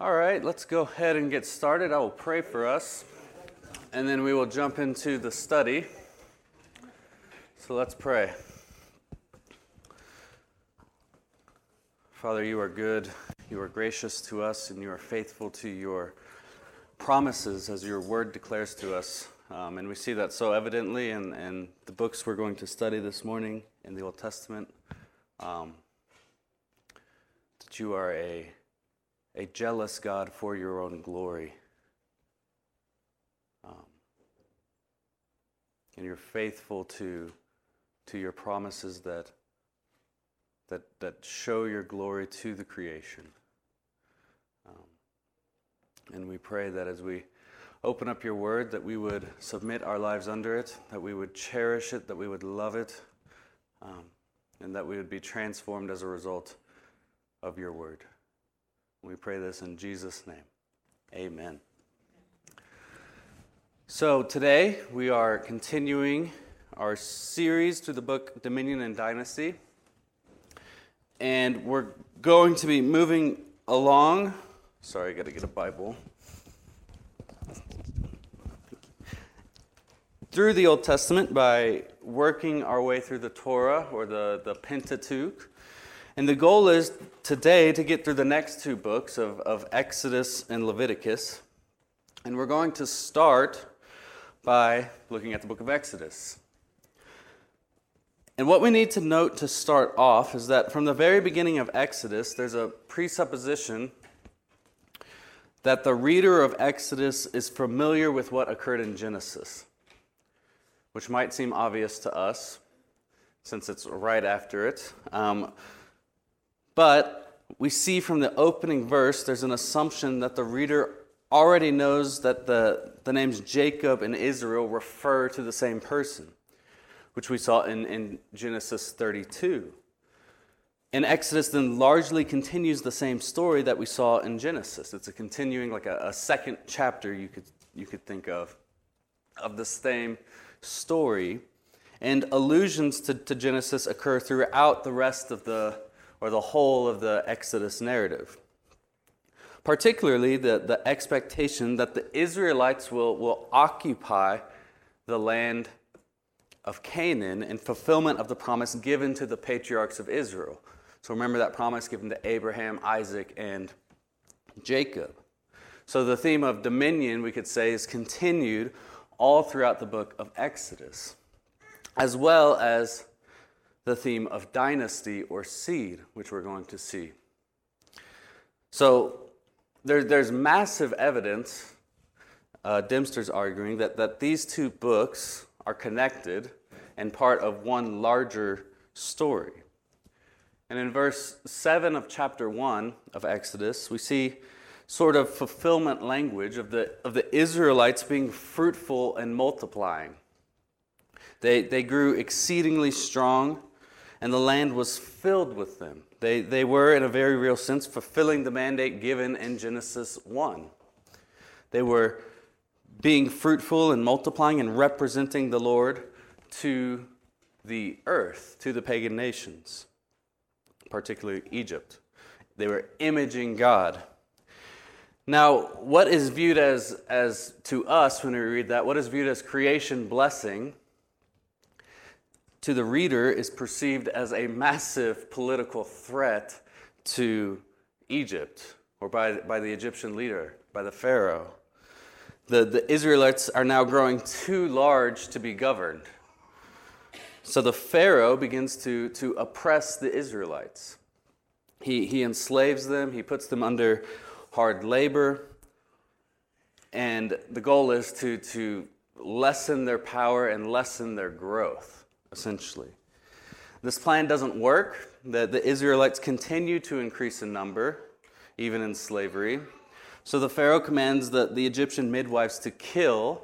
All right, let's go ahead and get started. I will pray for us, and then we will jump into the study. So let's pray. Father, you are good, you are gracious to us, and you are faithful to your promises as your word declares to us. Um, and we see that so evidently in, in the books we're going to study this morning in the Old Testament. Um, that you are a a jealous God for your own glory. Um, and you're faithful to, to your promises that, that, that show your glory to the creation. Um, and we pray that as we open up your word, that we would submit our lives under it, that we would cherish it, that we would love it, um, and that we would be transformed as a result of your word. We pray this in Jesus' name. Amen. So today we are continuing our series through the book Dominion and Dynasty. And we're going to be moving along. Sorry, I got to get a Bible. Through the Old Testament by working our way through the Torah or the, the Pentateuch. And the goal is today to get through the next two books of, of Exodus and Leviticus. And we're going to start by looking at the book of Exodus. And what we need to note to start off is that from the very beginning of Exodus, there's a presupposition that the reader of Exodus is familiar with what occurred in Genesis, which might seem obvious to us since it's right after it. Um, but we see from the opening verse, there's an assumption that the reader already knows that the, the names Jacob and Israel refer to the same person, which we saw in, in Genesis 32. And Exodus then largely continues the same story that we saw in Genesis. It's a continuing, like a, a second chapter you could, you could think of, of the same story. And allusions to, to Genesis occur throughout the rest of the or the whole of the Exodus narrative. Particularly the, the expectation that the Israelites will, will occupy the land of Canaan in fulfillment of the promise given to the patriarchs of Israel. So remember that promise given to Abraham, Isaac, and Jacob. So the theme of dominion, we could say, is continued all throughout the book of Exodus, as well as the theme of dynasty or seed, which we're going to see. So there, there's massive evidence, uh, Dempster's arguing, that, that these two books are connected and part of one larger story. And in verse 7 of chapter 1 of Exodus, we see sort of fulfillment language of the, of the Israelites being fruitful and multiplying. They, they grew exceedingly strong and the land was filled with them. They, they were, in a very real sense, fulfilling the mandate given in Genesis 1. They were being fruitful and multiplying and representing the Lord to the earth, to the pagan nations, particularly Egypt. They were imaging God. Now, what is viewed as, as to us when we read that, what is viewed as creation blessing, to the reader is perceived as a massive political threat to Egypt or by, by the Egyptian leader, by the Pharaoh. The, the Israelites are now growing too large to be governed. So the Pharaoh begins to, to oppress the Israelites. He, he enslaves them, he puts them under hard labor, and the goal is to, to lessen their power and lessen their growth essentially. This plan doesn't work. The, the Israelites continue to increase in number, even in slavery. So the Pharaoh commands the, the Egyptian midwives to kill,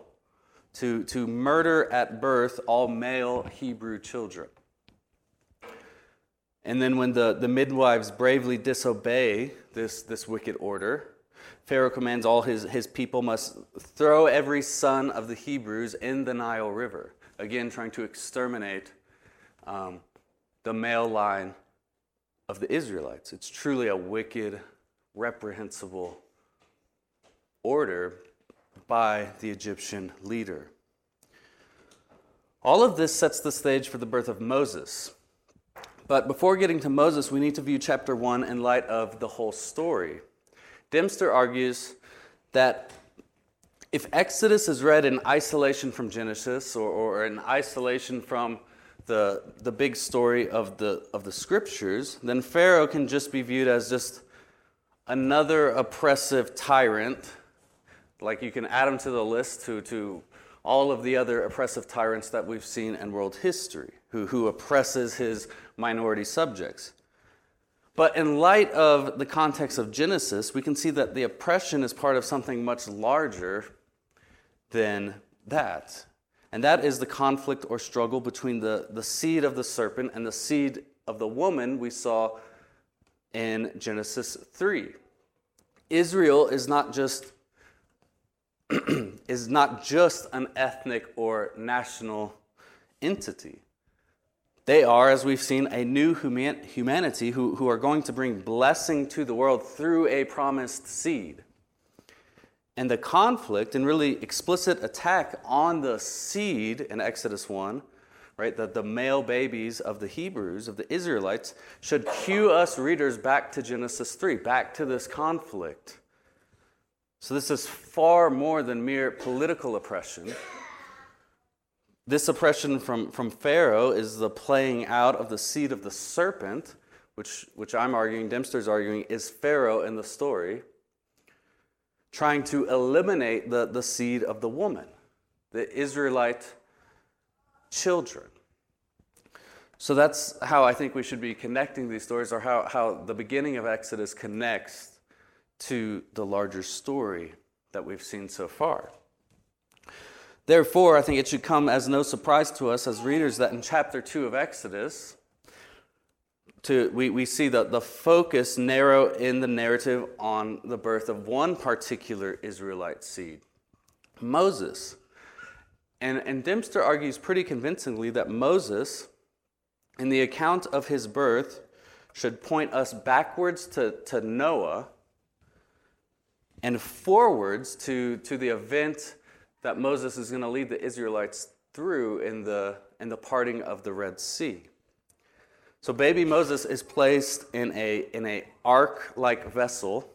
to, to murder at birth all male Hebrew children. And then when the, the midwives bravely disobey this, this wicked order, Pharaoh commands all his, his people must throw every son of the Hebrews in the Nile River again trying to exterminate um, the male line of the Israelites. It's truly a wicked, reprehensible order by the Egyptian leader. All of this sets the stage for the birth of Moses. But before getting to Moses, we need to view chapter 1 in light of the whole story. Dempster argues that if Exodus is read in isolation from Genesis or, or in isolation from the, the big story of the, of the scriptures, then Pharaoh can just be viewed as just another oppressive tyrant. Like you can add him to the list to, to all of the other oppressive tyrants that we've seen in world history, who, who oppresses his minority subjects. But in light of the context of Genesis, we can see that the oppression is part of something much larger than that. And that is the conflict or struggle between the, the seed of the serpent and the seed of the woman we saw in Genesis 3. Israel is not just is not just an ethnic or national entity. They are, as we've seen, a new human- humanity who, who are going to bring blessing to the world through a promised seed. And the conflict and really explicit attack on the seed in Exodus 1, right, the, the male babies of the Hebrews, of the Israelites, should cue us readers back to Genesis 3, back to this conflict. So this is far more than mere political oppression. This oppression from, from Pharaoh is the playing out of the seed of the serpent, which, which I'm arguing, Dempster's arguing, is Pharaoh in the story trying to eliminate the, the seed of the woman, the Israelite children. So that's how I think we should be connecting these stories, or how, how the beginning of Exodus connects to the larger story that we've seen so far. Therefore, I think it should come as no surprise to us as readers that in chapter 2 of Exodus, to, we, we see the, the focus narrow in the narrative on the birth of one particular Israelite seed, Moses. And, and Dempster argues pretty convincingly that Moses, in the account of his birth, should point us backwards to, to Noah and forwards to, to the event that Moses is going to lead the Israelites through in the, in the parting of the Red Sea. So baby Moses is placed in a, in a ark-like vessel,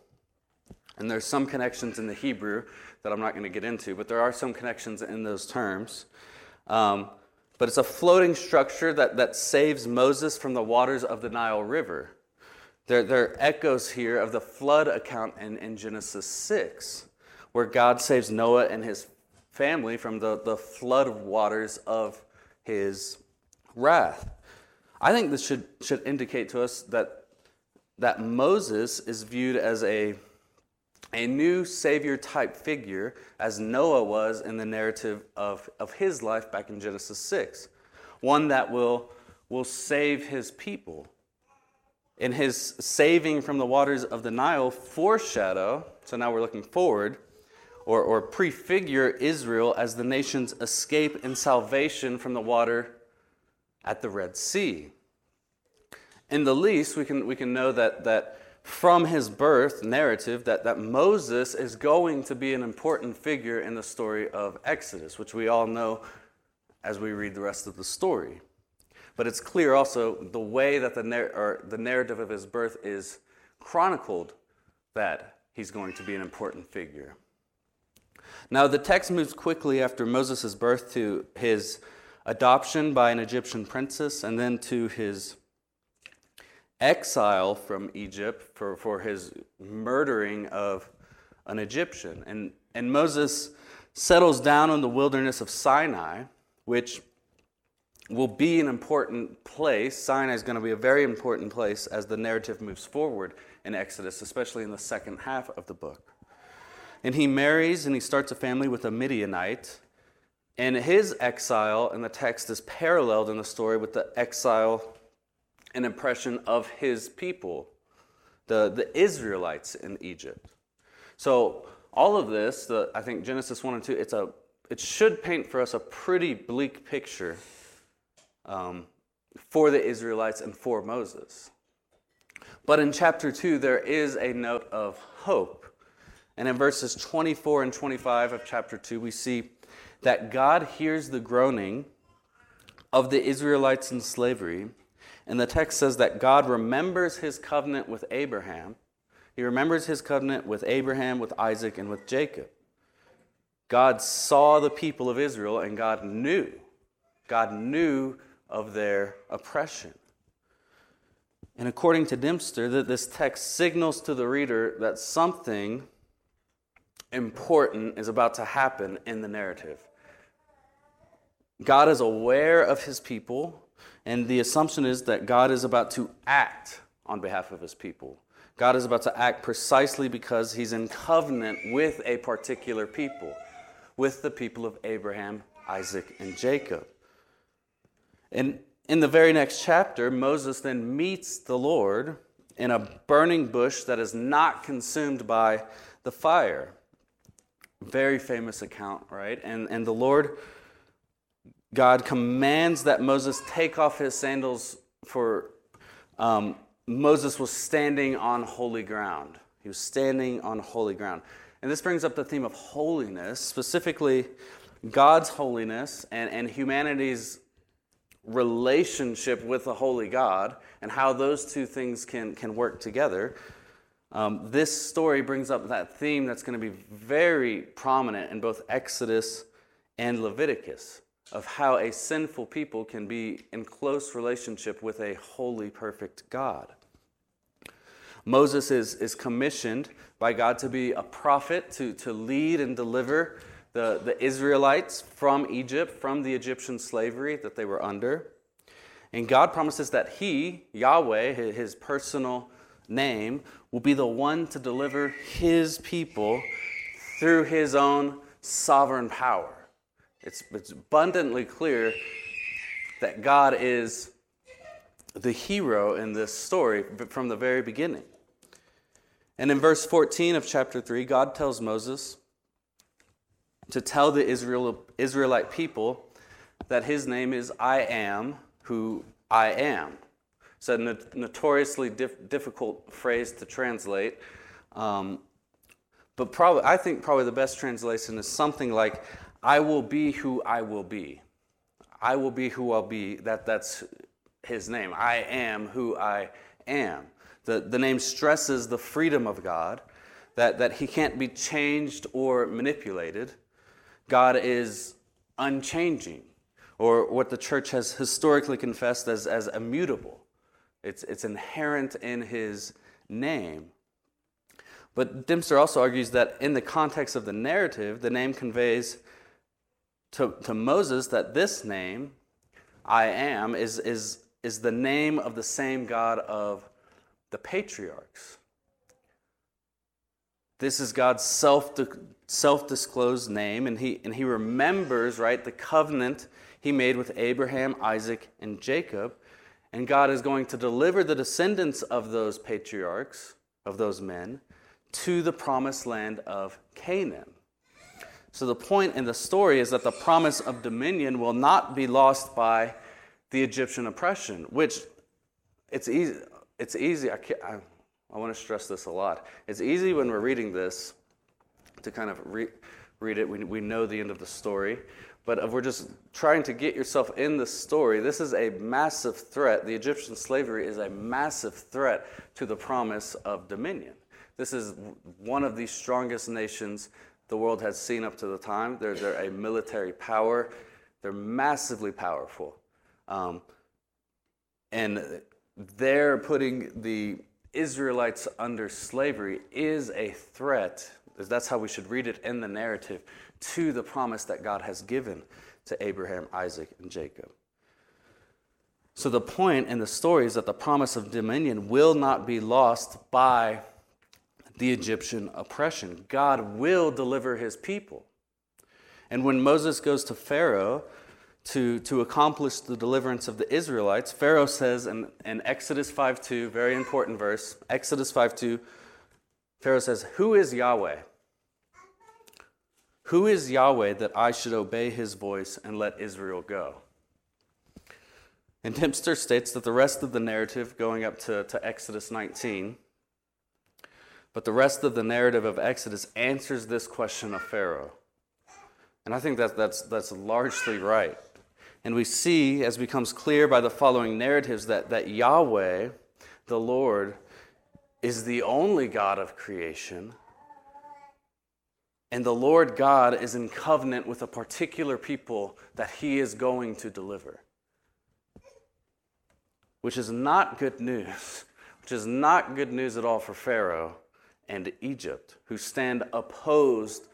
and there's some connections in the Hebrew that I'm not going to get into, but there are some connections in those terms. Um, but it's a floating structure that, that saves Moses from the waters of the Nile River. There, there are echoes here of the flood account in, in Genesis 6, where God saves Noah and his family from the, the flood of waters of his wrath. I think this should, should indicate to us that, that Moses is viewed as a, a new savior type figure, as Noah was in the narrative of, of his life back in Genesis 6. One that will, will save his people. In his saving from the waters of the Nile, foreshadow, so now we're looking forward, or, or prefigure Israel as the nation's escape and salvation from the water at the Red Sea. In the least, we can, we can know that, that from his birth narrative that, that Moses is going to be an important figure in the story of Exodus, which we all know as we read the rest of the story. But it's clear also the way that the, the narrative of his birth is chronicled that he's going to be an important figure. Now, the text moves quickly after Moses' birth to his adoption by an Egyptian princess and then to his exile from Egypt for, for his murdering of an Egyptian. And, and Moses settles down in the wilderness of Sinai, which will be an important place. Sinai is going to be a very important place as the narrative moves forward in Exodus, especially in the second half of the book. And he marries and he starts a family with a Midianite. And his exile in the text is paralleled in the story with the exile and oppression of his people, the, the Israelites in Egypt. So, all of this, the, I think Genesis 1 and 2, it's a, it should paint for us a pretty bleak picture um, for the Israelites and for Moses. But in chapter 2, there is a note of hope And in verses 24 and 25 of chapter 2, we see that God hears the groaning of the Israelites in slavery. And the text says that God remembers his covenant with Abraham. He remembers his covenant with Abraham, with Isaac, and with Jacob. God saw the people of Israel and God knew. God knew of their oppression. And according to Dempster, that this text signals to the reader that something important is about to happen in the narrative. God is aware of his people, and the assumption is that God is about to act on behalf of his people. God is about to act precisely because he's in covenant with a particular people, with the people of Abraham, Isaac, and Jacob. And in the very next chapter, Moses then meets the Lord in a burning bush that is not consumed by the fire. Very famous account, right? And, and the Lord, God commands that Moses take off his sandals for um, Moses was standing on holy ground. He was standing on holy ground. And this brings up the theme of holiness, specifically God's holiness and, and humanity's relationship with the holy God and how those two things can, can work together. Um, this story brings up that theme that's going to be very prominent in both Exodus and Leviticus of how a sinful people can be in close relationship with a holy, perfect God. Moses is, is commissioned by God to be a prophet, to, to lead and deliver the, the Israelites from Egypt, from the Egyptian slavery that they were under. And God promises that He, Yahweh, his personal name, will be the one to deliver His people through His own sovereign power. It's, it's abundantly clear that God is the hero in this story from the very beginning. And in verse 14 of chapter 3, God tells Moses to tell the Israel, Israelite people that his name is I am who I am. It's a notoriously dif- difficult phrase to translate. Um, but probably, I think probably the best translation is something like, I will be who I will be. I will be who I'll be. That, that's his name. I am who I am. The, the name stresses the freedom of God, that, that he can't be changed or manipulated. God is unchanging, or what the church has historically confessed as, as immutable. It's, it's inherent in his name. But Dempster also argues that in the context of the narrative, the name conveys to, to Moses that this name, I am, is, is, is the name of the same God of the patriarchs. This is God's self self disclosed name, and he, and he remembers, right, the covenant he made with Abraham, Isaac, and Jacob. And God is going to deliver the descendants of those patriarchs, of those men, to the promised land of Canaan. So the point in the story is that the promise of dominion will not be lost by the Egyptian oppression, which it's easy. It's easy. I, I I want to stress this a lot. It's easy when we're reading this to kind of re- read it. We, we know the end of the story. But if we're just trying to get yourself in the story, this is a massive threat. The Egyptian slavery is a massive threat to the promise of dominion. This is one of the strongest nations the world has seen up to the time. They're, they're a military power, they're massively powerful. Um, and they're putting the Israelites under slavery is a threat, that's how we should read it in the narrative, to the promise that God has given to Abraham, Isaac, and Jacob. So the point in the story is that the promise of dominion will not be lost by the Egyptian oppression. God will deliver his people. And when Moses goes to Pharaoh to, to accomplish the deliverance of the Israelites, Pharaoh says in, in Exodus 5.2, very important verse, Exodus 5.2, Pharaoh says, Who is Yahweh? Who is Yahweh that I should obey his voice and let Israel go? And Dempster states that the rest of the narrative, going up to, to Exodus 19, But the rest of the narrative of Exodus answers this question of Pharaoh. And I think that that's, that's largely right. And we see, as becomes clear by the following narratives, that, that Yahweh, the Lord, is the only God of creation. And the Lord God is in covenant with a particular people that he is going to deliver. Which is not good news, which is not good news at all for Pharaoh and Egypt, who stand opposed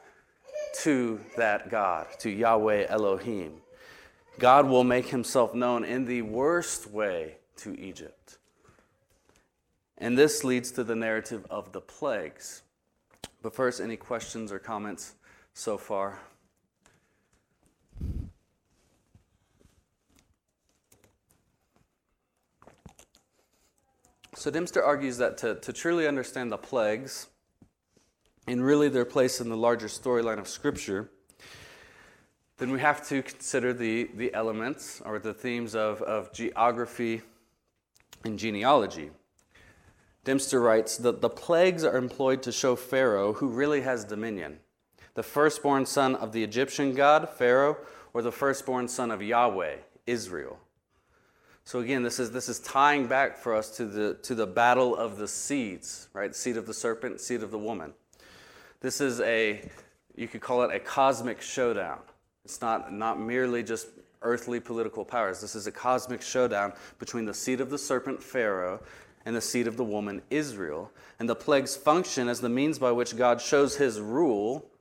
to that God, to Yahweh Elohim. God will make himself known in the worst way to Egypt. And this leads to the narrative of the plagues. But first, any questions or comments so far? So Dempster argues that to, to truly understand the plagues and really their place in the larger storyline of Scripture, then we have to consider the, the elements or the themes of, of geography and genealogy. Dempster writes that the plagues are employed to show Pharaoh who really has dominion the firstborn son of the Egyptian god, Pharaoh, or the firstborn son of Yahweh, Israel. So again, this is, this is tying back for us to the, to the battle of the seeds, right? Seed of the serpent, seed of the woman. This is a, you could call it a cosmic showdown. It's not, not merely just earthly political powers. This is a cosmic showdown between the seed of the serpent, Pharaoh, and the seed of the woman, Israel. And the plagues function as the means by which God shows his rule,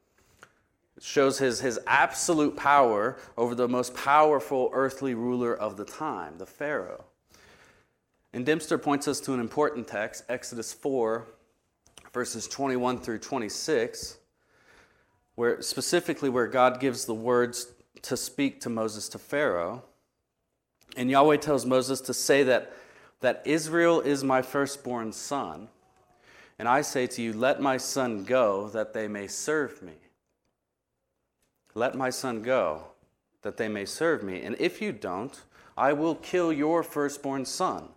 shows his, his absolute power over the most powerful earthly ruler of the time, the Pharaoh. And Dempster points us to an important text, Exodus 4, verses 21 through 26 where specifically where God gives the words to speak to Moses to Pharaoh. And Yahweh tells Moses to say that, that Israel is my firstborn son. And I say to you, let my son go that they may serve me. Let my son go that they may serve me. And if you don't, I will kill your firstborn son.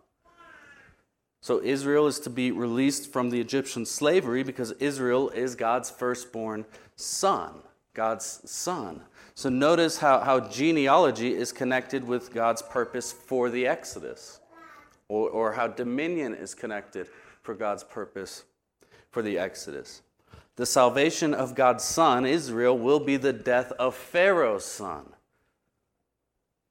So Israel is to be released from the Egyptian slavery because Israel is God's firstborn son, God's son. So notice how, how genealogy is connected with God's purpose for the Exodus, or, or how dominion is connected for God's purpose for the Exodus. The salvation of God's son, Israel, will be the death of Pharaoh's son.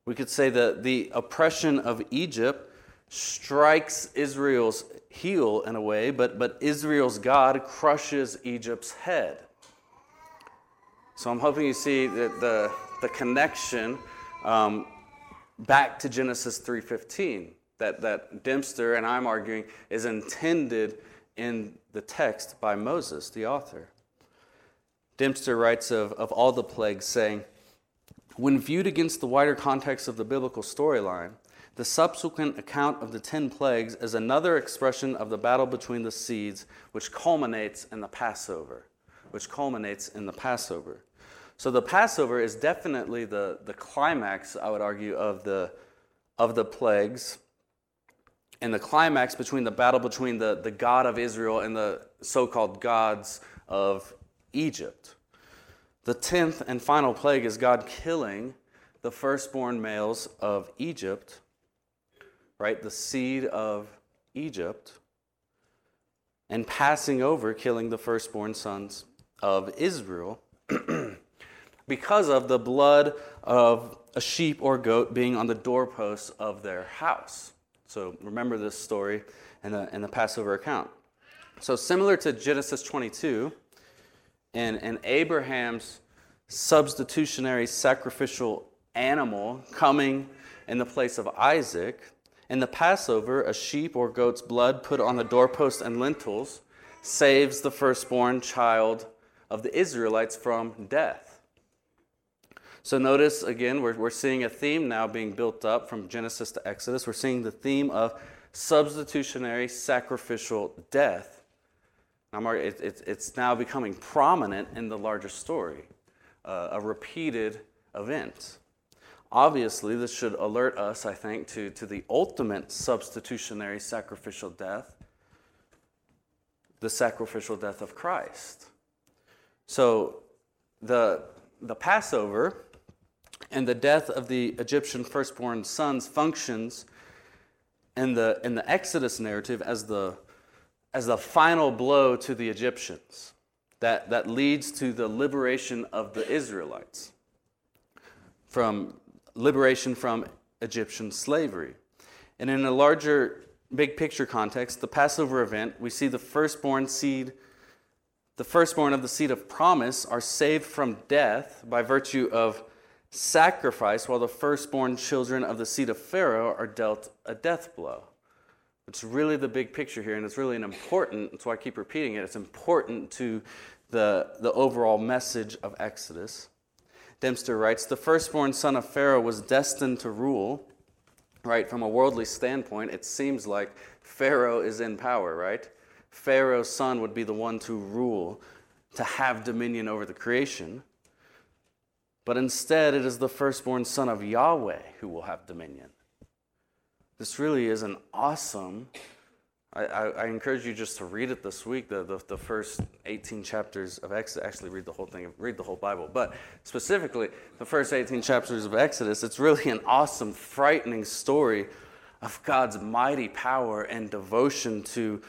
We could say that the oppression of Egypt strikes Israel's heel in a way, but, but Israel's God crushes Egypt's head. So I'm hoping you see the, the, the connection um, back to Genesis 3.15 that, that Dempster and I'm arguing is intended in the text by Moses, the author. Dempster writes of, of all the plagues, saying, When viewed against the wider context of the biblical storyline, the subsequent account of the ten plagues is another expression of the battle between the seeds, which culminates in the Passover. Which culminates in the Passover. So the Passover is definitely the, the climax, I would argue, of the, of the plagues. And the climax between the battle between the, the God of Israel and the so called gods of Egypt. The tenth and final plague is God killing the firstborn males of Egypt right? The seed of Egypt, and passing over, killing the firstborn sons of Israel because of the blood of a sheep or goat being on the doorposts of their house. So remember this story in the, in the Passover account. So, similar to Genesis 22 and, and Abraham's substitutionary sacrificial animal coming in the place of Isaac, in the Passover, a sheep or goat's blood put on the doorpost and lintels saves the firstborn child of the Israelites from death. So notice again, we're, we're seeing a theme now being built up from Genesis to Exodus. We're seeing the theme of substitutionary sacrificial death. it's now becoming prominent in the larger story, uh, a repeated event. Obviously, this should alert us, I think, to, to the ultimate substitutionary sacrificial death the sacrificial death of Christ. So the, the Passover and the death of the Egyptian firstborn sons functions in the, in the Exodus narrative as the, as the final blow to the Egyptians that, that leads to the liberation of the Israelites from liberation from Egyptian slavery. And in a larger big picture context, the Passover event, we see the firstborn seed, the firstborn of the seed of promise are saved from death by virtue of sacrifice, while the firstborn children of the seed of Pharaoh are dealt a death blow. It's really the big picture here, and it's really an important, that's why I keep repeating it, it's important to the, the overall message of Exodus. Dempster writes The firstborn son of Pharaoh was destined to rule, right? From a worldly standpoint, it seems like Pharaoh is in power, right? Pharaoh's son would be the one to rule, to have dominion over the creation. But instead, it is the firstborn son of Yahweh who will have dominion. This really is an awesome I, I, I, encourage you just to read it this week, the, the, the, first 18 chapters of Exodus. Actually, read the whole thing, read the whole Bible. But specifically, the first 18 chapters of Exodus, it's really an awesome, frightening story of God's mighty power and devotion to,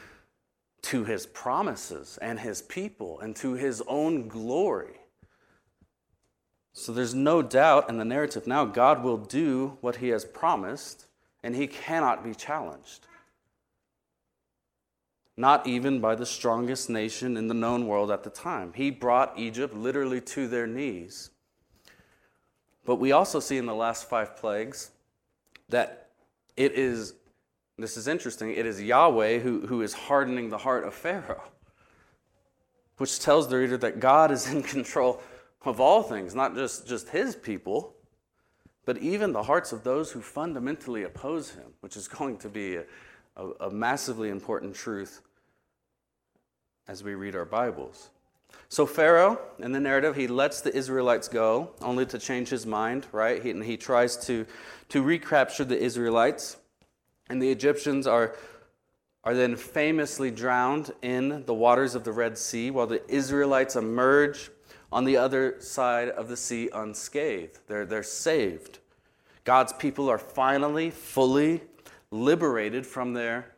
to his promises and his people and to his own glory. So there's no doubt in the narrative now, God will do what he has promised, and he cannot be challenged not even by the strongest nation in the known world at the time. He brought Egypt literally to their knees. But we also see in the last five plagues that it is, this is interesting, it is Yahweh who, who is hardening the heart of Pharaoh, which tells the reader that God is in control of all things, not just, just his people, but even the hearts of those who fundamentally oppose him, which is going to be a, a, a massively important truth as we read our Bibles. So, Pharaoh, in the narrative, he lets the Israelites go, only to change his mind, right? He, and he tries to, to recapture the Israelites. And the Egyptians are, are then famously drowned in the waters of the Red Sea, while the Israelites emerge on the other side of the sea unscathed. They're, they're saved. God's people are finally, fully liberated from their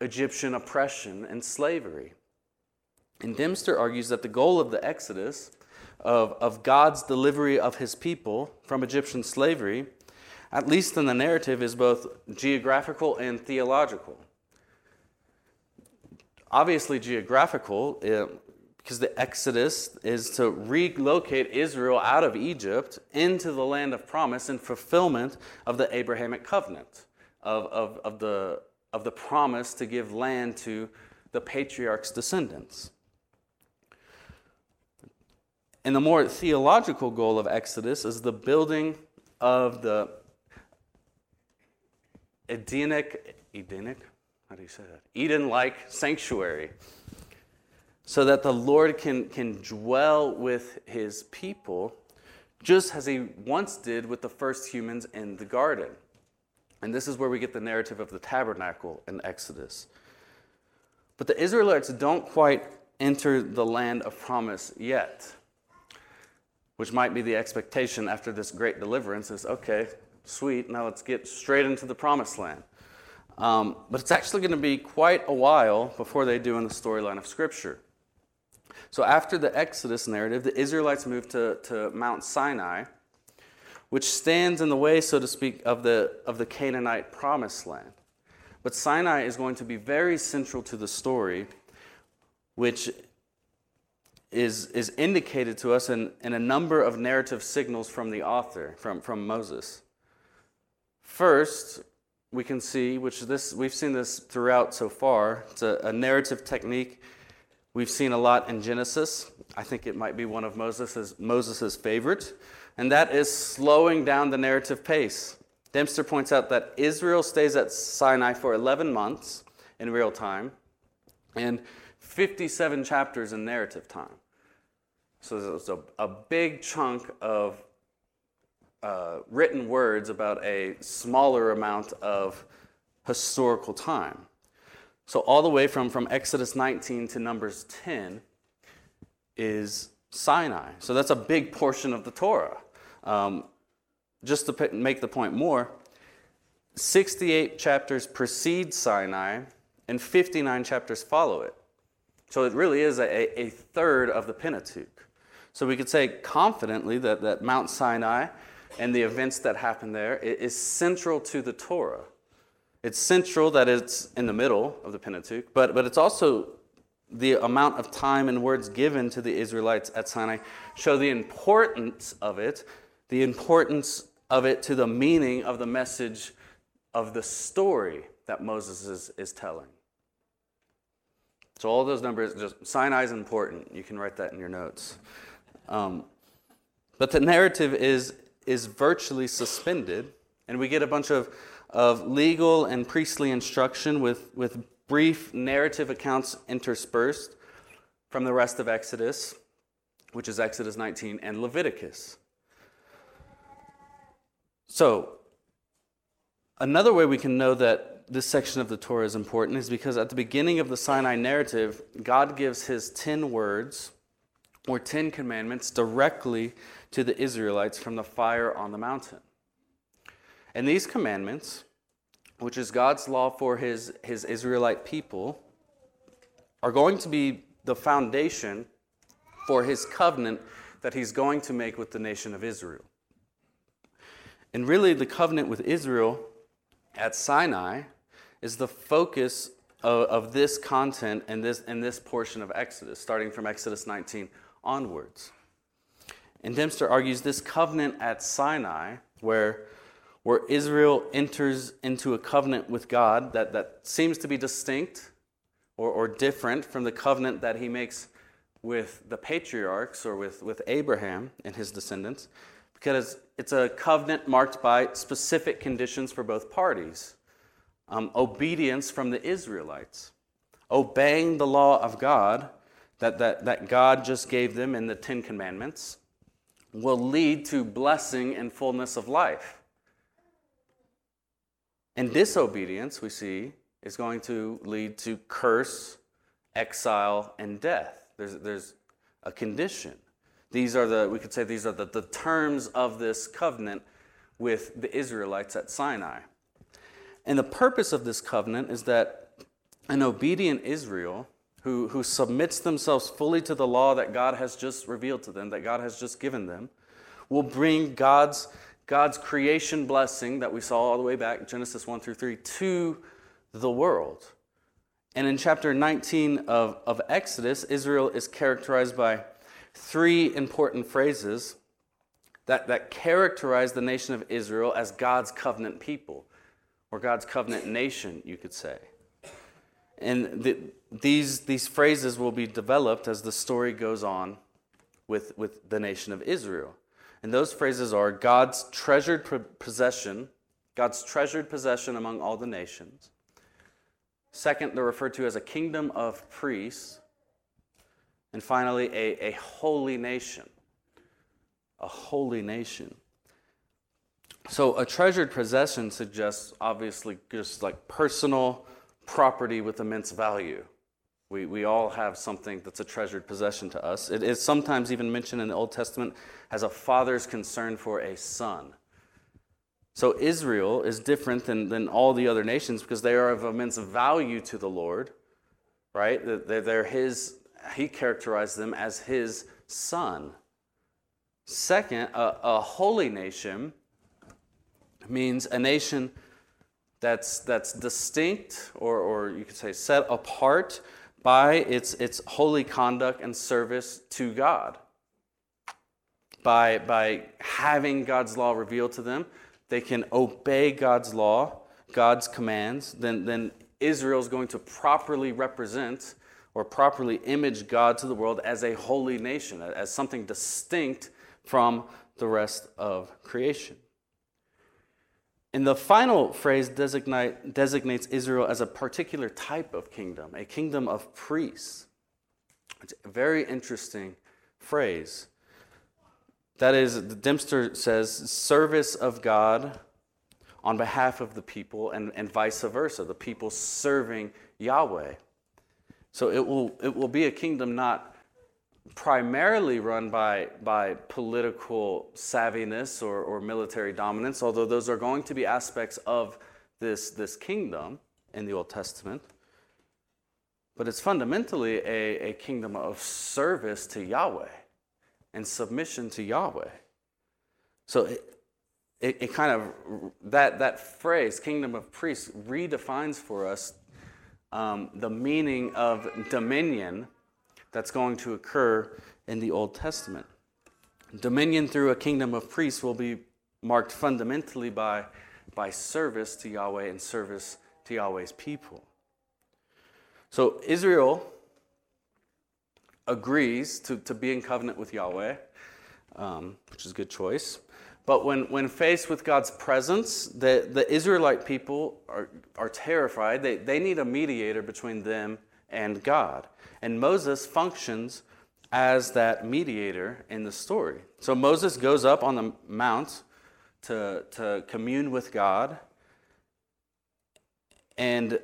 Egyptian oppression and slavery. And Dempster argues that the goal of the Exodus, of, of God's delivery of his people from Egyptian slavery, at least in the narrative, is both geographical and theological. Obviously, geographical, because the Exodus is to relocate Israel out of Egypt into the land of promise in fulfillment of the Abrahamic covenant, of, of, of, the, of the promise to give land to the patriarch's descendants. And the more theological goal of Exodus is the building of the Edenic, Edenic, how do you say that? Eden like sanctuary. So that the Lord can, can dwell with his people just as he once did with the first humans in the garden. And this is where we get the narrative of the tabernacle in Exodus. But the Israelites don't quite enter the land of promise yet which might be the expectation after this great deliverance is okay, sweet, now let's get straight into the promised land. Um, but it's actually going to be quite a while before they do in the storyline of Scripture. So after the Exodus narrative, the Israelites move to, to Mount Sinai, which stands in the way, so to speak, of the, of the Canaanite promised land. But Sinai is going to be very central to the story, which is, is indicated to us in, in a number of narrative signals from the author, from, from Moses. First, we can see, which this we've seen this throughout so far, it's a, a narrative technique we've seen a lot in Genesis. I think it might be one of Moses's, Moses's favorite, and that is slowing down the narrative pace. Dempster points out that Israel stays at Sinai for 11 months in real time, and 57 chapters in narrative time. So it's a, a big chunk of uh, written words about a smaller amount of historical time. So, all the way from, from Exodus 19 to Numbers 10 is Sinai. So, that's a big portion of the Torah. Um, just to make the point more, 68 chapters precede Sinai and 59 chapters follow it. So, it really is a, a third of the Pentateuch. So, we could say confidently that, that Mount Sinai and the events that happen there is central to the Torah. It's central that it's in the middle of the Pentateuch, but, but it's also the amount of time and words given to the Israelites at Sinai show the importance of it, the importance of it to the meaning of the message of the story that Moses is, is telling. So all those numbers, just Sinai is important. You can write that in your notes. Um, but the narrative is is virtually suspended, and we get a bunch of, of legal and priestly instruction with, with brief narrative accounts interspersed from the rest of Exodus, which is Exodus 19, and Leviticus. So, another way we can know that this section of the Torah is important is because at the beginning of the Sinai narrative, God gives his 10 words or 10 commandments directly to the Israelites from the fire on the mountain. And these commandments, which is God's law for his, his Israelite people, are going to be the foundation for his covenant that he's going to make with the nation of Israel. And really, the covenant with Israel at Sinai is the focus of, of this content and this, and this portion of Exodus, starting from Exodus 19 onwards. And Dempster argues this covenant at Sinai, where, where Israel enters into a covenant with God that, that seems to be distinct or, or different from the covenant that he makes with the patriarchs or with, with Abraham and his descendants, because it's a covenant marked by specific conditions for both parties um, obedience from the Israelites, obeying the law of God that, that, that God just gave them in the Ten Commandments will lead to blessing and fullness of life. And disobedience, we see, is going to lead to curse, exile, and death. There's, there's a condition. These are the, we could say, these are the, the terms of this covenant with the Israelites at Sinai. And the purpose of this covenant is that an obedient Israel who, who submits themselves fully to the law that God has just revealed to them, that God has just given them, will bring God's, God's creation blessing that we saw all the way back, Genesis 1 through 3, to the world. And in chapter 19 of, of Exodus, Israel is characterized by three important phrases that, that characterize the nation of Israel as God's covenant people, or God's covenant nation, you could say. And the, these, these phrases will be developed as the story goes on with, with the nation of Israel. And those phrases are God's treasured possession, God's treasured possession among all the nations. Second, they're referred to as a kingdom of priests. And finally, a, a holy nation. A holy nation. So, a treasured possession suggests obviously just like personal property with immense value. We, we all have something that's a treasured possession to us. It is sometimes even mentioned in the Old Testament as a father's concern for a son. So Israel is different than, than all the other nations because they are of immense value to the Lord, right? They're, they're his, he characterized them as his son. Second, a, a holy nation means a nation that's, that's distinct, or, or you could say set apart by its, its holy conduct and service to God. By, by having God's law revealed to them, they can obey God's law, God's commands, then, then Israel is going to properly represent or properly image God to the world as a holy nation, as something distinct from the rest of creation. And the final phrase designate, designates Israel as a particular type of kingdom, a kingdom of priests. It's a very interesting phrase. That is, the Dempster says, service of God on behalf of the people, and, and vice versa, the people serving Yahweh. So it will, it will be a kingdom not primarily run by, by political savviness or, or military dominance, although those are going to be aspects of this, this kingdom in the Old Testament. But it's fundamentally a, a kingdom of service to Yahweh and submission to Yahweh. So it, it, it, kind of, that, that phrase, kingdom of priests, redefines for us um, the meaning of dominion that's going to occur in the Old Testament. Dominion through a kingdom of priests will be marked fundamentally by, by service to Yahweh and service to Yahweh's people. So Israel agrees to, to be in covenant with Yahweh, um, which is a good choice. But when, when faced with God's presence, the, the Israelite people are, are terrified. They, they need a mediator between them and God. And Moses functions as that mediator in the story. So Moses goes up on the mount to, to commune with God. And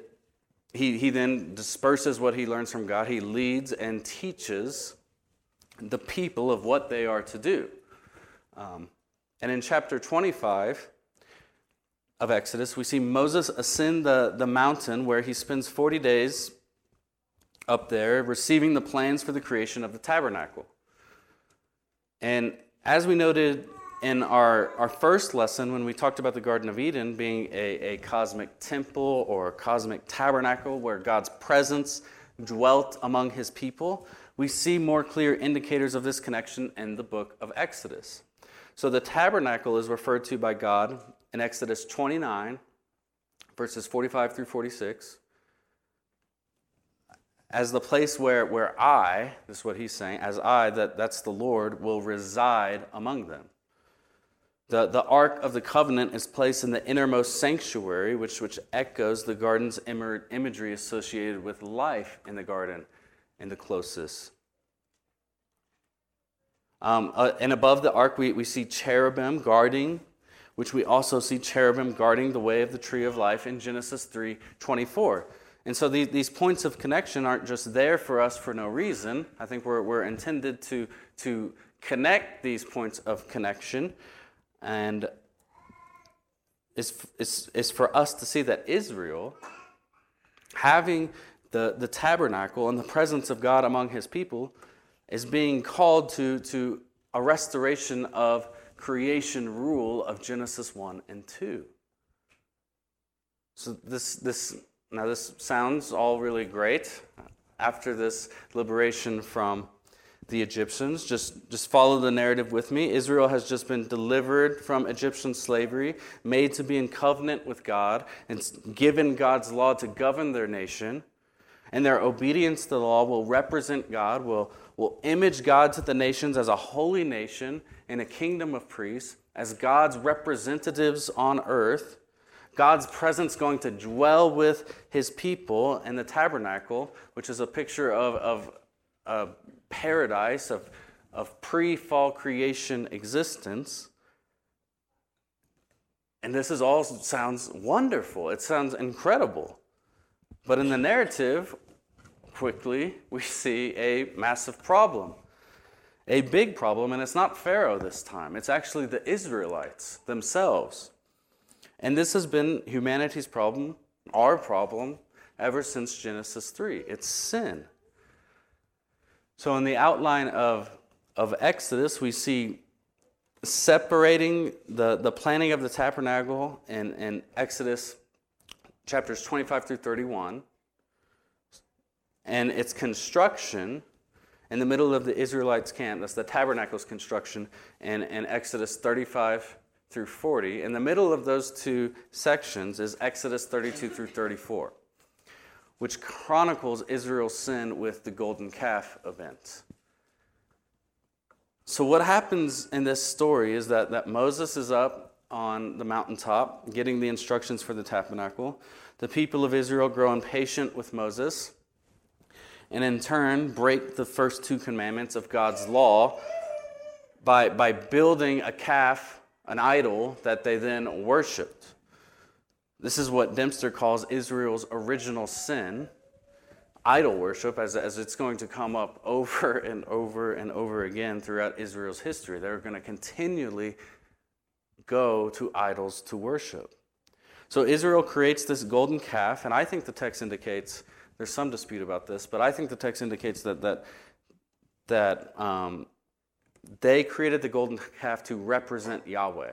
he, he then disperses what he learns from God. He leads and teaches the people of what they are to do. Um, and in chapter 25 of Exodus, we see Moses ascend the, the mountain where he spends 40 days up there receiving the plans for the creation of the tabernacle. And as we noted in our, our first lesson, when we talked about the Garden of Eden being a, a cosmic temple or a cosmic tabernacle where God's presence dwelt among his people, we see more clear indicators of this connection in the book of Exodus. So the tabernacle is referred to by God in Exodus 29, verses 45 through 46 as the place where, where I, this is what he's saying, as I, that, that's the Lord, will reside among them. The, the Ark of the Covenant is placed in the innermost sanctuary, which, which echoes the garden's imagery associated with life in the garden in the closest. Um, uh, and above the ark, we, we see cherubim guarding, which we also see cherubim guarding the way of the tree of life in Genesis 3 24. And so these, these points of connection aren't just there for us for no reason. I think we're, we're intended to, to connect these points of connection. And it's, it's, it's for us to see that Israel, having the, the tabernacle and the presence of God among his people, is being called to, to a restoration of creation rule of Genesis 1 and 2. So this, this now, this sounds all really great. After this liberation from the Egyptians, just, just follow the narrative with me. Israel has just been delivered from Egyptian slavery, made to be in covenant with God, and given God's law to govern their nation. And their obedience to the law will represent God, will, will image God to the nations as a holy nation and a kingdom of priests, as God's representatives on earth. God's presence going to dwell with his people in the tabernacle, which is a picture of, of a paradise, of, of pre fall creation existence. And this is all sounds wonderful. It sounds incredible. But in the narrative, quickly, we see a massive problem. A big problem, and it's not Pharaoh this time. It's actually the Israelites themselves. And this has been humanity's problem, our problem, ever since Genesis 3. It's sin. So, in the outline of, of Exodus, we see separating the, the planning of the tabernacle in, in Exodus chapters 25 through 31 and its construction in the middle of the Israelites' camp. That's the tabernacle's construction in, in Exodus 35 through 40. In the middle of those two sections is Exodus 32 through 34, which chronicles Israel's sin with the golden calf event. So, what happens in this story is that, that Moses is up on the mountaintop getting the instructions for the tabernacle. The people of Israel grow impatient with Moses and in turn break the first two commandments of God's law by, by building a calf an idol that they then worshiped. This is what Dempster calls Israel's original sin, idol worship, as, as it's going to come up over and over and over again throughout Israel's history. They're going to continually go to idols to worship. So Israel creates this golden calf, and I think the text indicates there's some dispute about this, but I think the text indicates that that that um, they created the golden calf to represent Yahweh.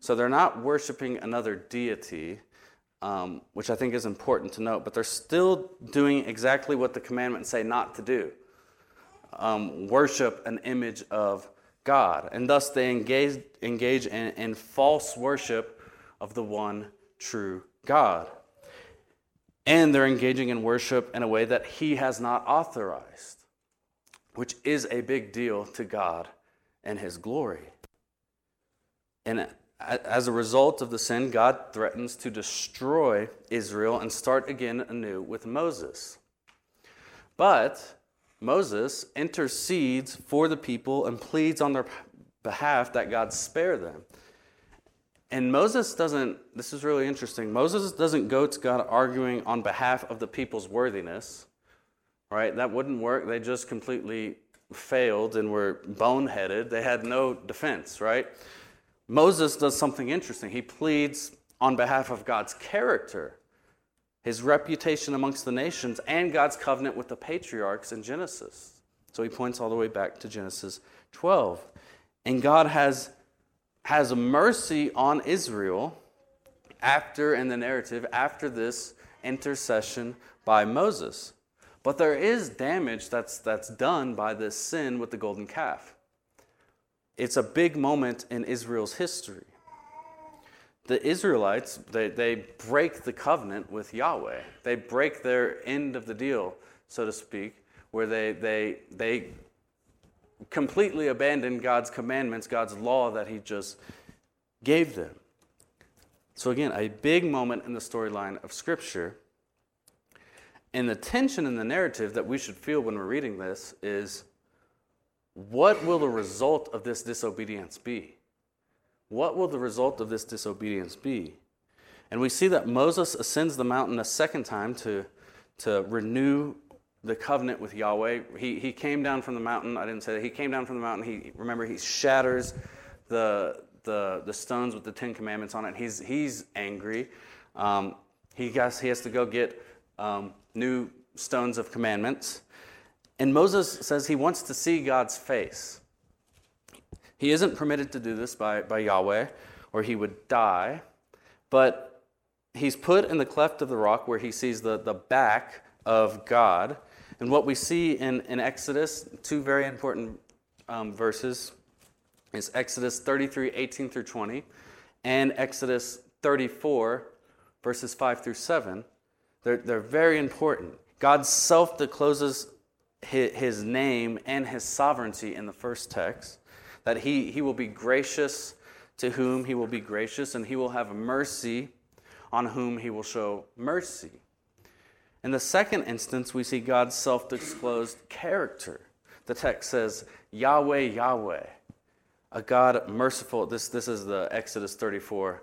So they're not worshiping another deity, um, which I think is important to note, but they're still doing exactly what the commandments say not to do um, worship an image of God. And thus they engage, engage in, in false worship of the one true God. And they're engaging in worship in a way that He has not authorized, which is a big deal to God and His glory. And as a result of the sin, God threatens to destroy Israel and start again anew with Moses. But Moses intercedes for the people and pleads on their behalf that God spare them. And Moses doesn't, this is really interesting. Moses doesn't go to God arguing on behalf of the people's worthiness, right? That wouldn't work. They just completely failed and were boneheaded. They had no defense, right? Moses does something interesting. He pleads on behalf of God's character, his reputation amongst the nations, and God's covenant with the patriarchs in Genesis. So he points all the way back to Genesis 12. And God has, has mercy on Israel after, in the narrative, after this intercession by Moses. But there is damage that's, that's done by this sin with the golden calf. It's a big moment in Israel's history. The Israelites, they, they break the covenant with Yahweh. They break their end of the deal, so to speak, where they, they, they completely abandon God's commandments, God's law that He just gave them. So, again, a big moment in the storyline of Scripture. And the tension in the narrative that we should feel when we're reading this is what will the result of this disobedience be? What will the result of this disobedience be? And we see that Moses ascends the mountain a second time to, to renew the covenant with Yahweh. He, he came down from the mountain. I didn't say that. He came down from the mountain. He remember he shatters the, the, the stones with the Ten Commandments on it. He's, he's angry. Um, he, has, he has to go get um, new stones of commandments. And Moses says he wants to see God's face. He isn't permitted to do this by, by Yahweh, or he would die. But he's put in the cleft of the rock where he sees the, the back of God. And what we see in, in Exodus, two very important um, verses, is Exodus 33, 18 through 20, and Exodus 34, verses 5 through 7. They're, they're very important. God self discloses his name and his sovereignty in the first text, that he, he will be gracious to whom he will be gracious, and he will have mercy on whom he will show mercy. In the second instance, we see God's self disclosed character. The text says, Yahweh, Yahweh, a God merciful. This, this is the Exodus 34,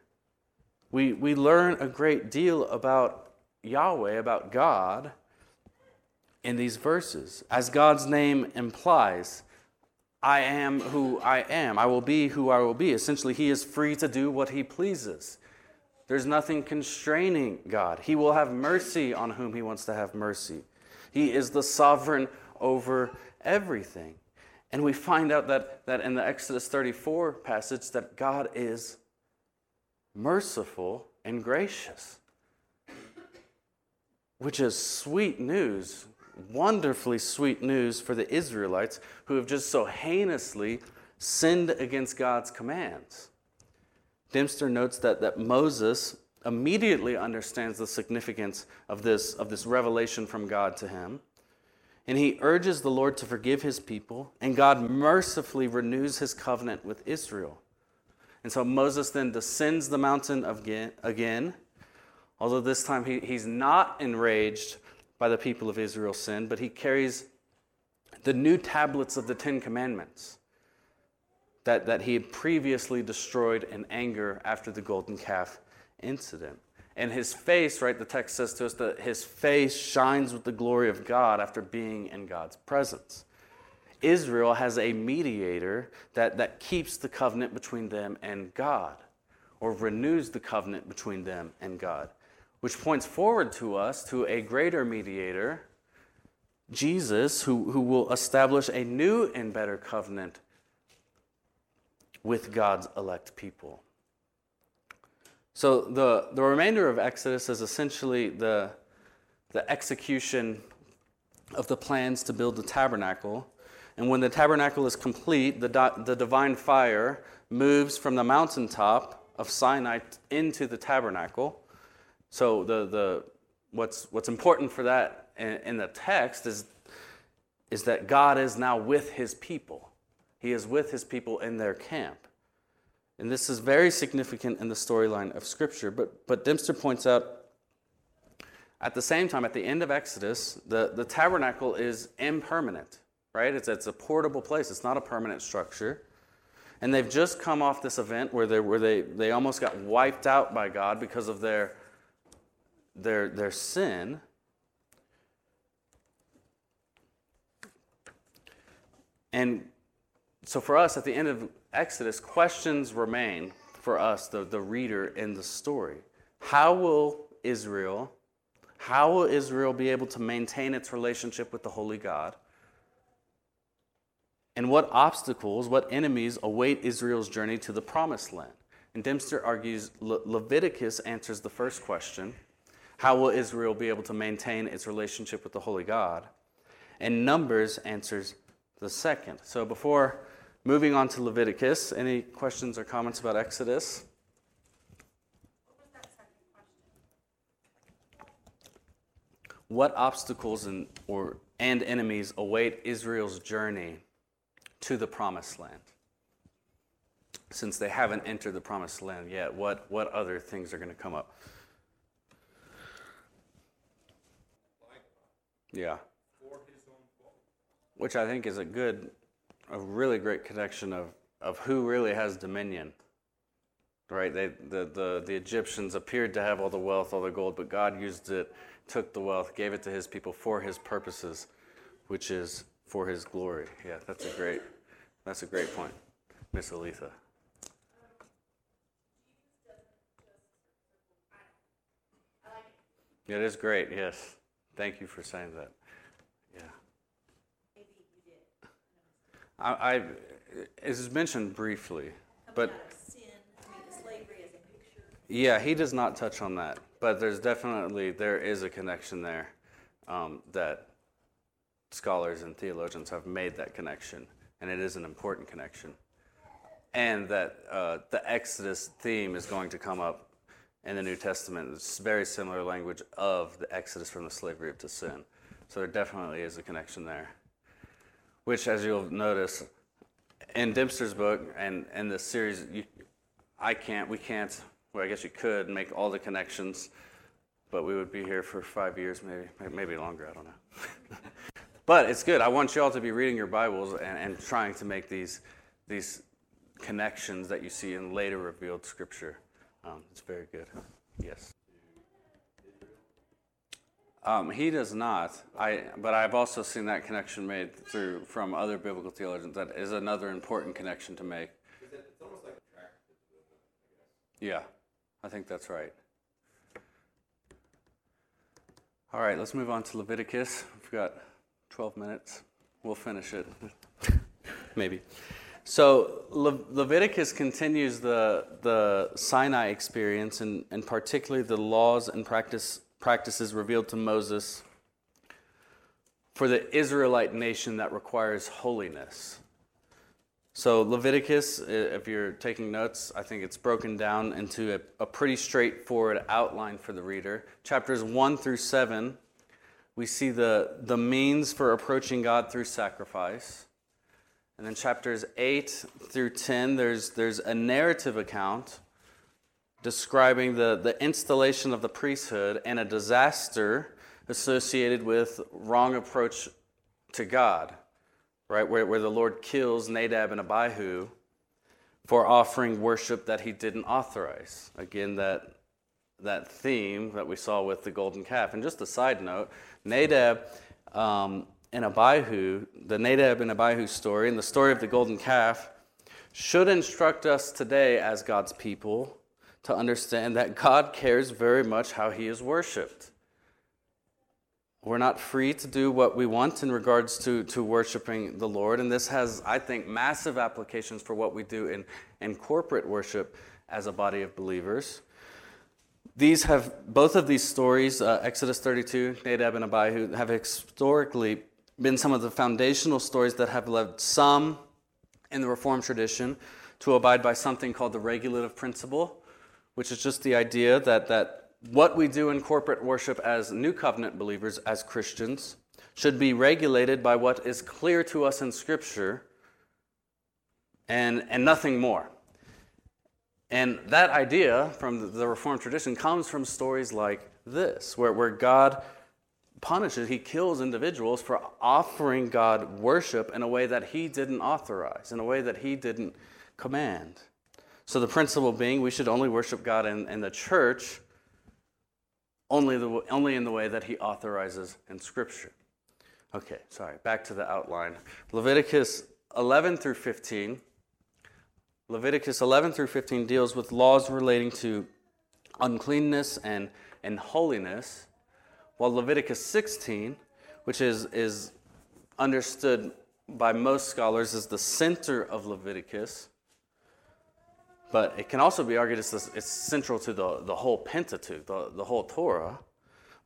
we, we learn a great deal about Yahweh, about God in these verses. As God's name implies, I am who I am. I will be who I will be. Essentially, He is free to do what He pleases. There's nothing constraining God. He will have mercy on whom He wants to have mercy. He is the sovereign over everything. And we find out that, that in the Exodus 34 passage that God is merciful and gracious, which is sweet news wonderfully sweet news for the Israelites who have just so heinously sinned against God's commands. Dempster notes that, that Moses immediately understands the significance of this, of this revelation from God to him. And he urges the Lord to forgive his people, and God mercifully renews his covenant with Israel. And so Moses then descends the mountain again, although this time he, he's not enraged by the people of Israel's sin, but he carries the new tablets of the Ten Commandments that, that he had previously destroyed in anger after the golden calf incident. And his face, right, the text says to us that his face shines with the glory of God after being in God's presence. Israel has a mediator that, that keeps the covenant between them and God, or renews the covenant between them and God, which points forward to us to a greater mediator, Jesus, who, who will establish a new and better covenant with God's elect people. So the, the remainder of Exodus is essentially the, the execution of the plans to build the tabernacle. And when the tabernacle is complete, the, the divine fire moves from the mountaintop of Sinai into the tabernacle. So the, the, what's, what's important for that in, in the text is, is that God is now with his people. He is with his people in their camp. And this is very significant in the storyline of Scripture. But, but Dempster points out at the same time, at the end of Exodus, the, the tabernacle is impermanent, right? It's, it's a portable place, it's not a permanent structure. And they've just come off this event where, they, where they, they almost got wiped out by God because of their, their, their sin. And so for us, at the end of Exodus, questions remain for us, the, the reader in the story. How will Israel, how will Israel be able to maintain its relationship with the Holy God? And what obstacles, what enemies await Israel's journey to the promised land? And Dempster argues Le- Leviticus answers the first question How will Israel be able to maintain its relationship with the Holy God? And Numbers answers the second. So before Moving on to Leviticus. Any questions or comments about Exodus? What obstacles and, or, and enemies await Israel's journey to the promised land? Since they haven't entered the promised land yet, what, what other things are going to come up? Yeah. Which I think is a good a really great connection of, of who really has dominion. Right? They, the, the, the Egyptians appeared to have all the wealth, all the gold, but God used it, took the wealth, gave it to his people for his purposes, which is for his glory. Yeah, that's a great, that's a great point, Miss Aletha. It is great, yes. Thank you for saying that. Yeah. I, I it is mentioned briefly, but yeah, he does not touch on that. But there's definitely there is a connection there um, that scholars and theologians have made that connection, and it is an important connection. And that uh, the Exodus theme is going to come up in the New Testament. It's very similar language of the Exodus from the slavery to sin. So there definitely is a connection there which, as you'll notice, in Dempster's book and in the series, you, I can't, we can't, well, I guess you could make all the connections, but we would be here for five years, maybe, maybe longer, I don't know. but it's good. I want you all to be reading your Bibles and, and trying to make these, these connections that you see in later revealed scripture. Um, it's very good. Yes. Um, he does not. I, but I've also seen that connection made through from other biblical theologians. That is another important connection to make. Yeah, I think that's right. All right, let's move on to Leviticus. We've got 12 minutes. We'll finish it. Maybe. So Le- Leviticus continues the, the Sinai experience and, and particularly the laws and practice practices revealed to Moses for the Israelite nation that requires holiness. So, Leviticus, if you're taking notes, I think it's broken down into a, a pretty straightforward outline for the reader. Chapters 1 through 7 we see the, the means for approaching God through sacrifice. And then chapters 8 through 10, there's, there's a narrative account describing the, the installation of the priesthood and a disaster associated with wrong approach to God, right? Where, where the Lord kills Nadab and Abihu for offering worship that he didn't authorize. Again, that, that theme that we saw with the golden calf. And just a side note Nadab um, and Abihu, the Nadab and Abihu story, and the story of the golden calf, should instruct us today as God's people to understand that God cares very much how he is worshiped. We're not free to do what we want in regards to, to worshiping the Lord. And this has, I think, massive applications for what we do in, in corporate worship as a body of believers. These have, both of these stories, uh, Exodus 32, Nadab and Abihu, have historically been some of the foundational stories that have led some in the Reformed tradition to abide by something called the regulative principle, which is just the idea that, that what we do in corporate worship as New Covenant believers, as Christians, should be regulated by what is clear to us in Scripture and, and nothing more. And that idea from the Reformed tradition comes from stories like this, where, where God punishes, He kills individuals for offering God worship in a way that He didn't authorize, in a way that He didn't command. So the principle being we should only worship God in, in the church only, the, only in the way that he authorizes in Scripture. Okay, sorry, back to the outline. Leviticus 11 through 15. Leviticus 11 through 15 deals with laws relating to uncleanness and, and holiness, while Leviticus 16, which is, is understood by most scholars as the center of Leviticus, but it can also be argued it's, it's central to the, the whole Pentateuch, the, the whole Torah.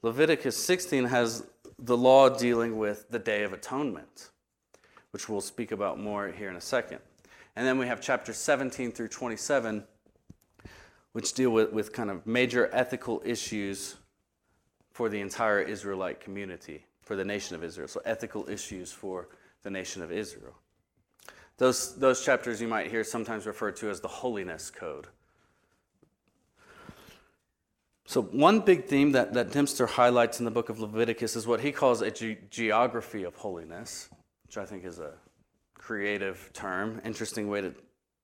Leviticus 16 has the law dealing with the Day of Atonement, which we'll speak about more here in a second. And then we have chapters 17 through 27, which deal with, with kind of major ethical issues for the entire Israelite community, for the nation of Israel. So, ethical issues for the nation of Israel. Those, those chapters you might hear sometimes referred to as the holiness code. So, one big theme that, that Dempster highlights in the book of Leviticus is what he calls a ge- geography of holiness, which I think is a creative term, interesting way to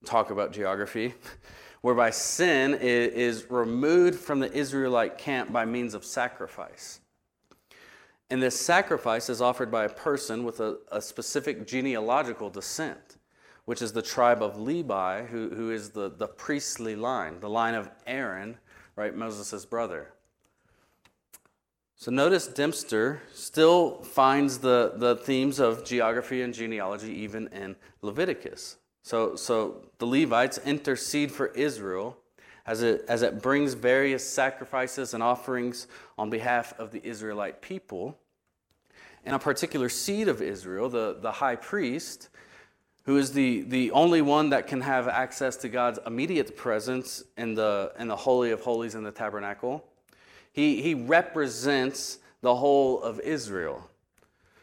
talk about geography, whereby sin is, removed from the Israelite camp by means of sacrifice. And this sacrifice is offered by a person with a, a specific genealogical descent which is the tribe of Levi, who, who is the, the priestly line, the line of Aaron, right, Moses' brother. So notice Dempster still finds the, the themes of geography and genealogy even in Leviticus. So, so the Levites intercede for Israel as it, as it brings various sacrifices and offerings on behalf of the Israelite people. And a particular seed of Israel, the, the high priest, who is the, the only one that can have access to God's immediate presence in the, in the Holy of Holies in the tabernacle. He, he represents the whole of Israel.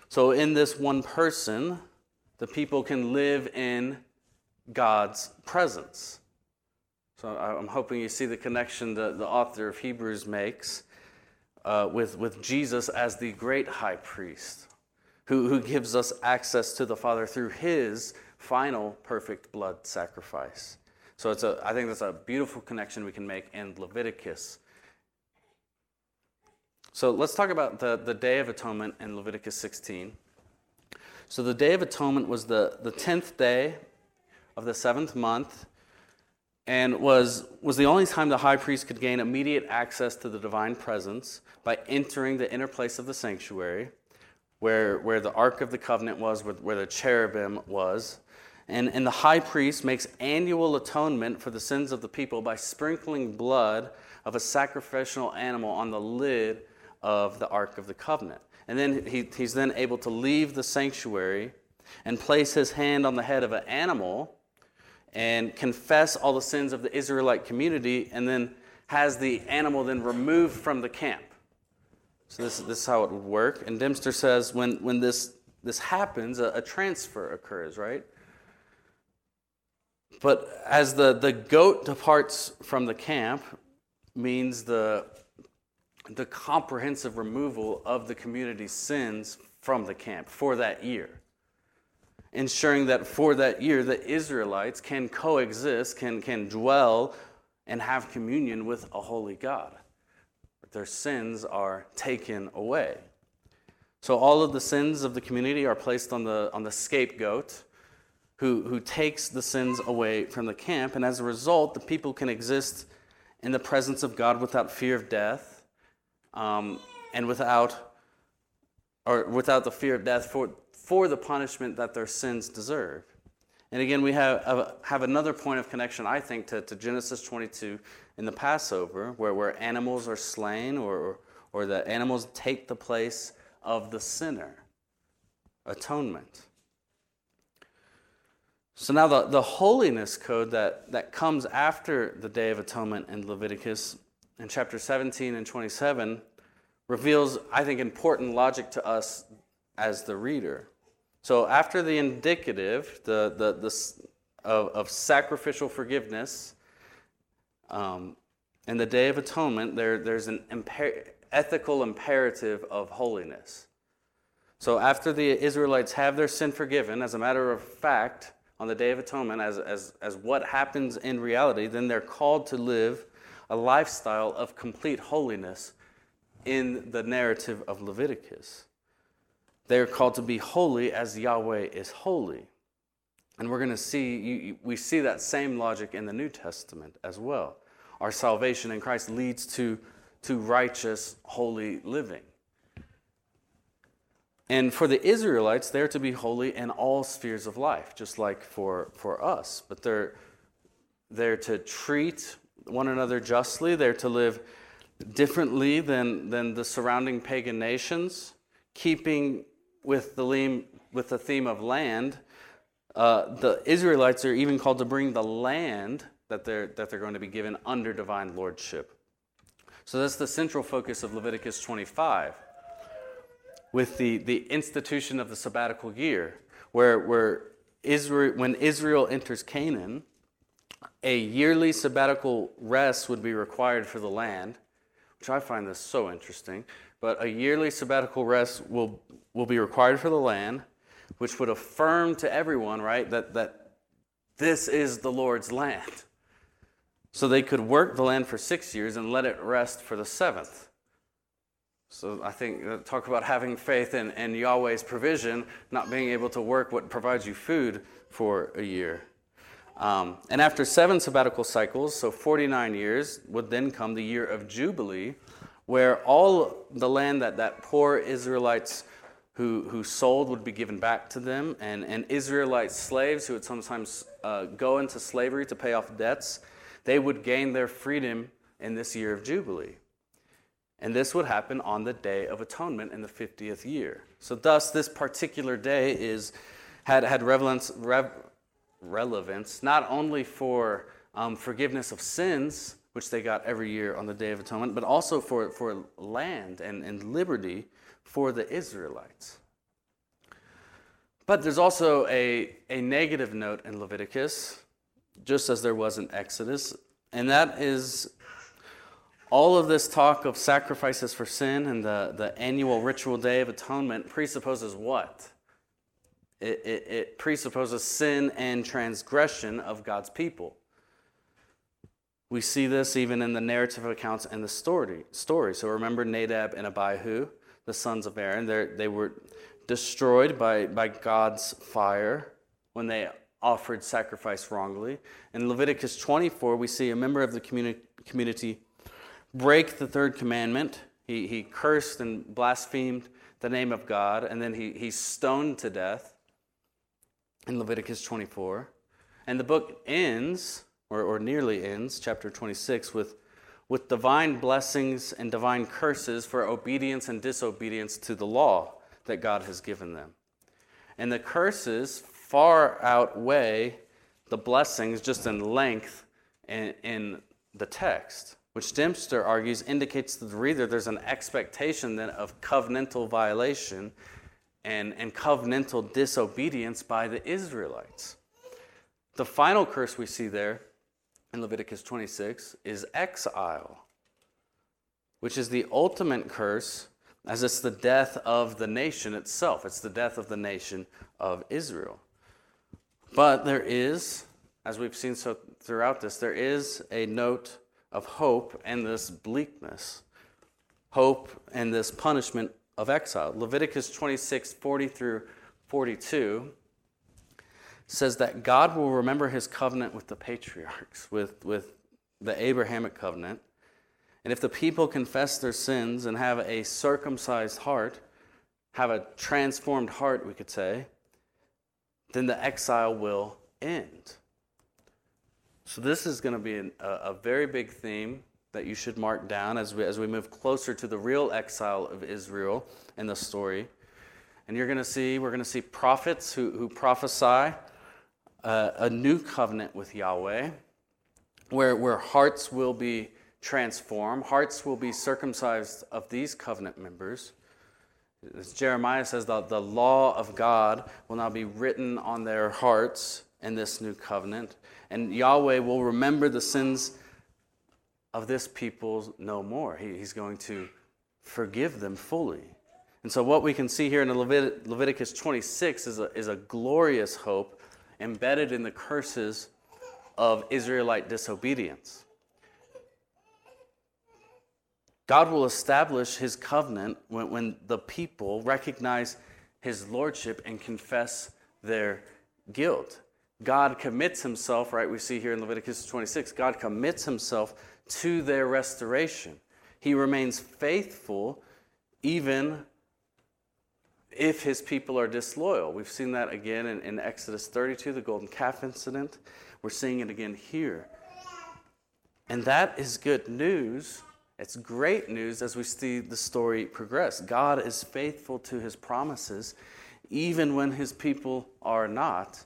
So, in this one person, the people can live in God's presence. So, I'm hoping you see the connection that the author of Hebrews makes uh, with, with Jesus as the great high priest, who, who gives us access to the Father through his final perfect blood sacrifice. So it's a, I think that's a beautiful connection we can make in Leviticus. So let's talk about the, the Day of Atonement in Leviticus 16. So the Day of Atonement was the, the 10th day of the seventh month and was, was the only time the high priest could gain immediate access to the divine presence by entering the inner place of the sanctuary where, where the Ark of the Covenant was, where, where the cherubim was. And, and the high priest makes annual atonement for the sins of the people by sprinkling blood of a sacrificial animal on the lid of the Ark of the Covenant. And then he, he's then able to leave the sanctuary and place his hand on the head of an animal and confess all the sins of the Israelite community, and then has the animal then removed from the camp. So this, this is how it would work. And Dempster says when, when this, this happens, a, a transfer occurs, right? But as the, the goat departs from the camp, means the, the comprehensive removal of the community's sins from the camp for that year. Ensuring that for that year, the Israelites can coexist, can, can dwell, and have communion with a holy God. Their sins are taken away. So all of the sins of the community are placed on the, on the scapegoat who, who takes the sins away from the camp. And as a result, the people can exist in the presence of God without fear of death um, and without, or without the fear of death for, for the punishment that their sins deserve. And again, we have, have another point of connection, I think, to, to Genesis 22 in the Passover, where, where animals are slain or, or the animals take the place of the sinner. Atonement. So now the, the holiness code that, that comes after the Day of Atonement in Leviticus in chapter 17 and 27 reveals, I think, important logic to us as the reader. So after the indicative, the, the, the, of, of sacrificial forgiveness, um, in the Day of Atonement, there, there's an imper- ethical imperative of holiness. So after the Israelites have their sin forgiven, as a matter of fact, on the Day of Atonement as, as, as what happens in reality, then they're called to live a lifestyle of complete holiness in the narrative of Leviticus. They're called to be holy as Yahweh is holy. And we're going to see, you, we see that same logic in the New Testament as well. Our salvation in Christ leads to, to righteous, holy living. And for the Israelites, they're to be holy in all spheres of life, just like for, for us. But they're, they're to treat one another justly, they're to live differently than, than the surrounding pagan nations, keeping with the, with the theme of land. Uh, the Israelites are even called to bring the land that they're, that they're going to be given under divine lordship. So that's the central focus of Leviticus 25 with the, the institution of the sabbatical year, where, where Israel, when Israel enters Canaan, a yearly sabbatical rest would be required for the land, which I find this so interesting. But a yearly sabbatical rest will, will be required for the land, which would affirm to everyone, right, that, that this is the Lord's land. So they could work the land for six years and let it rest for the seventh. So I think uh, talk about having faith in, in Yahweh's provision, not being able to work what provides you food for a year. Um, and after seven sabbatical cycles, so 49 years, would then come the year of Jubilee, where all the land that, that poor Israelites who, who sold would be given back to them, and, and Israelite slaves who would sometimes uh, go into slavery to pay off debts, they would gain their freedom in this year of Jubilee. And this would happen on the Day of Atonement in the 50th year. So, thus, this particular day is, had, had relevance, relevance not only for um, forgiveness of sins, which they got every year on the Day of Atonement, but also for, for land and, and liberty for the Israelites. But there's also a, a negative note in Leviticus, just as there was in Exodus, and that is all of this talk of sacrifices for sin and the, the annual ritual day of atonement presupposes what? It, it, it, presupposes sin and transgression of God's people. We see this even in the narrative accounts and the story. story. So remember Nadab and Abihu, the sons of Aaron. They're, they were destroyed by, by God's fire when they offered sacrifice wrongly. In Leviticus 24, we see a member of the communi- community break the third commandment. He, he cursed and blasphemed the name of God, and then he, he's stoned to death in Leviticus 24. And the book ends, or, or nearly ends, chapter 26, with, with divine blessings and divine curses for obedience and disobedience to the law that God has given them. And the curses far outweigh the blessings just in length in, in the text which Dempster argues indicates to the reader there's an expectation then of covenantal violation and, and covenantal disobedience by the Israelites. The final curse we see there in Leviticus 26 is exile, which is the ultimate curse as it's the death of the nation itself. It's the death of the nation of Israel. But there is, as we've seen so throughout this, there is a note of hope and this bleakness. Hope and this punishment of exile. Leviticus 26, 40 through 42 says that God will remember his covenant with the patriarchs, with, with the Abrahamic covenant. And if the people confess their sins and have a circumcised heart, have a transformed heart, we could say, then the exile will end. So, this is going to be an, a, a very big theme that you should mark down as we, as we move closer to the real exile of Israel in the story. And you're going to see, we're going to see prophets who, who prophesy uh, a new covenant with Yahweh, where, where hearts will be transformed, hearts will be circumcised of these covenant members. As Jeremiah says, the, the law of God will now be written on their hearts in this new covenant, and Yahweh will remember the sins of this people no more. He, he's going to forgive them fully. And so, what we can see here in Levit- Leviticus 26 is a, is a glorious hope embedded in the curses of Israelite disobedience. God will establish his covenant when, when the people recognize his lordship and confess their guilt. God commits himself, right? We see here in Leviticus 26, God commits himself to their restoration. He remains faithful even if his people are disloyal. We've seen that again in, in, Exodus 32, the golden calf incident. We're seeing it again here. And that is good news. It's great news as we see the story progress. God is faithful to his promises, even when his people are not.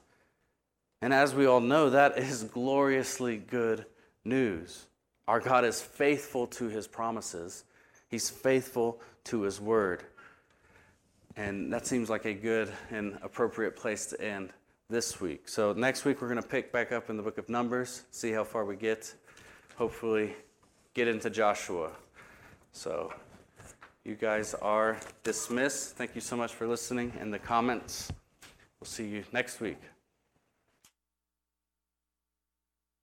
And as we all know, that is gloriously good news. Our God is faithful to his promises, he's faithful to his word. And that seems like a good and appropriate place to end this week. So, next week, we're going to pick back up in the book of Numbers, see how far we get. Hopefully, get into Joshua. So, you guys are dismissed. Thank you so much for listening. In the comments, we'll see you next week.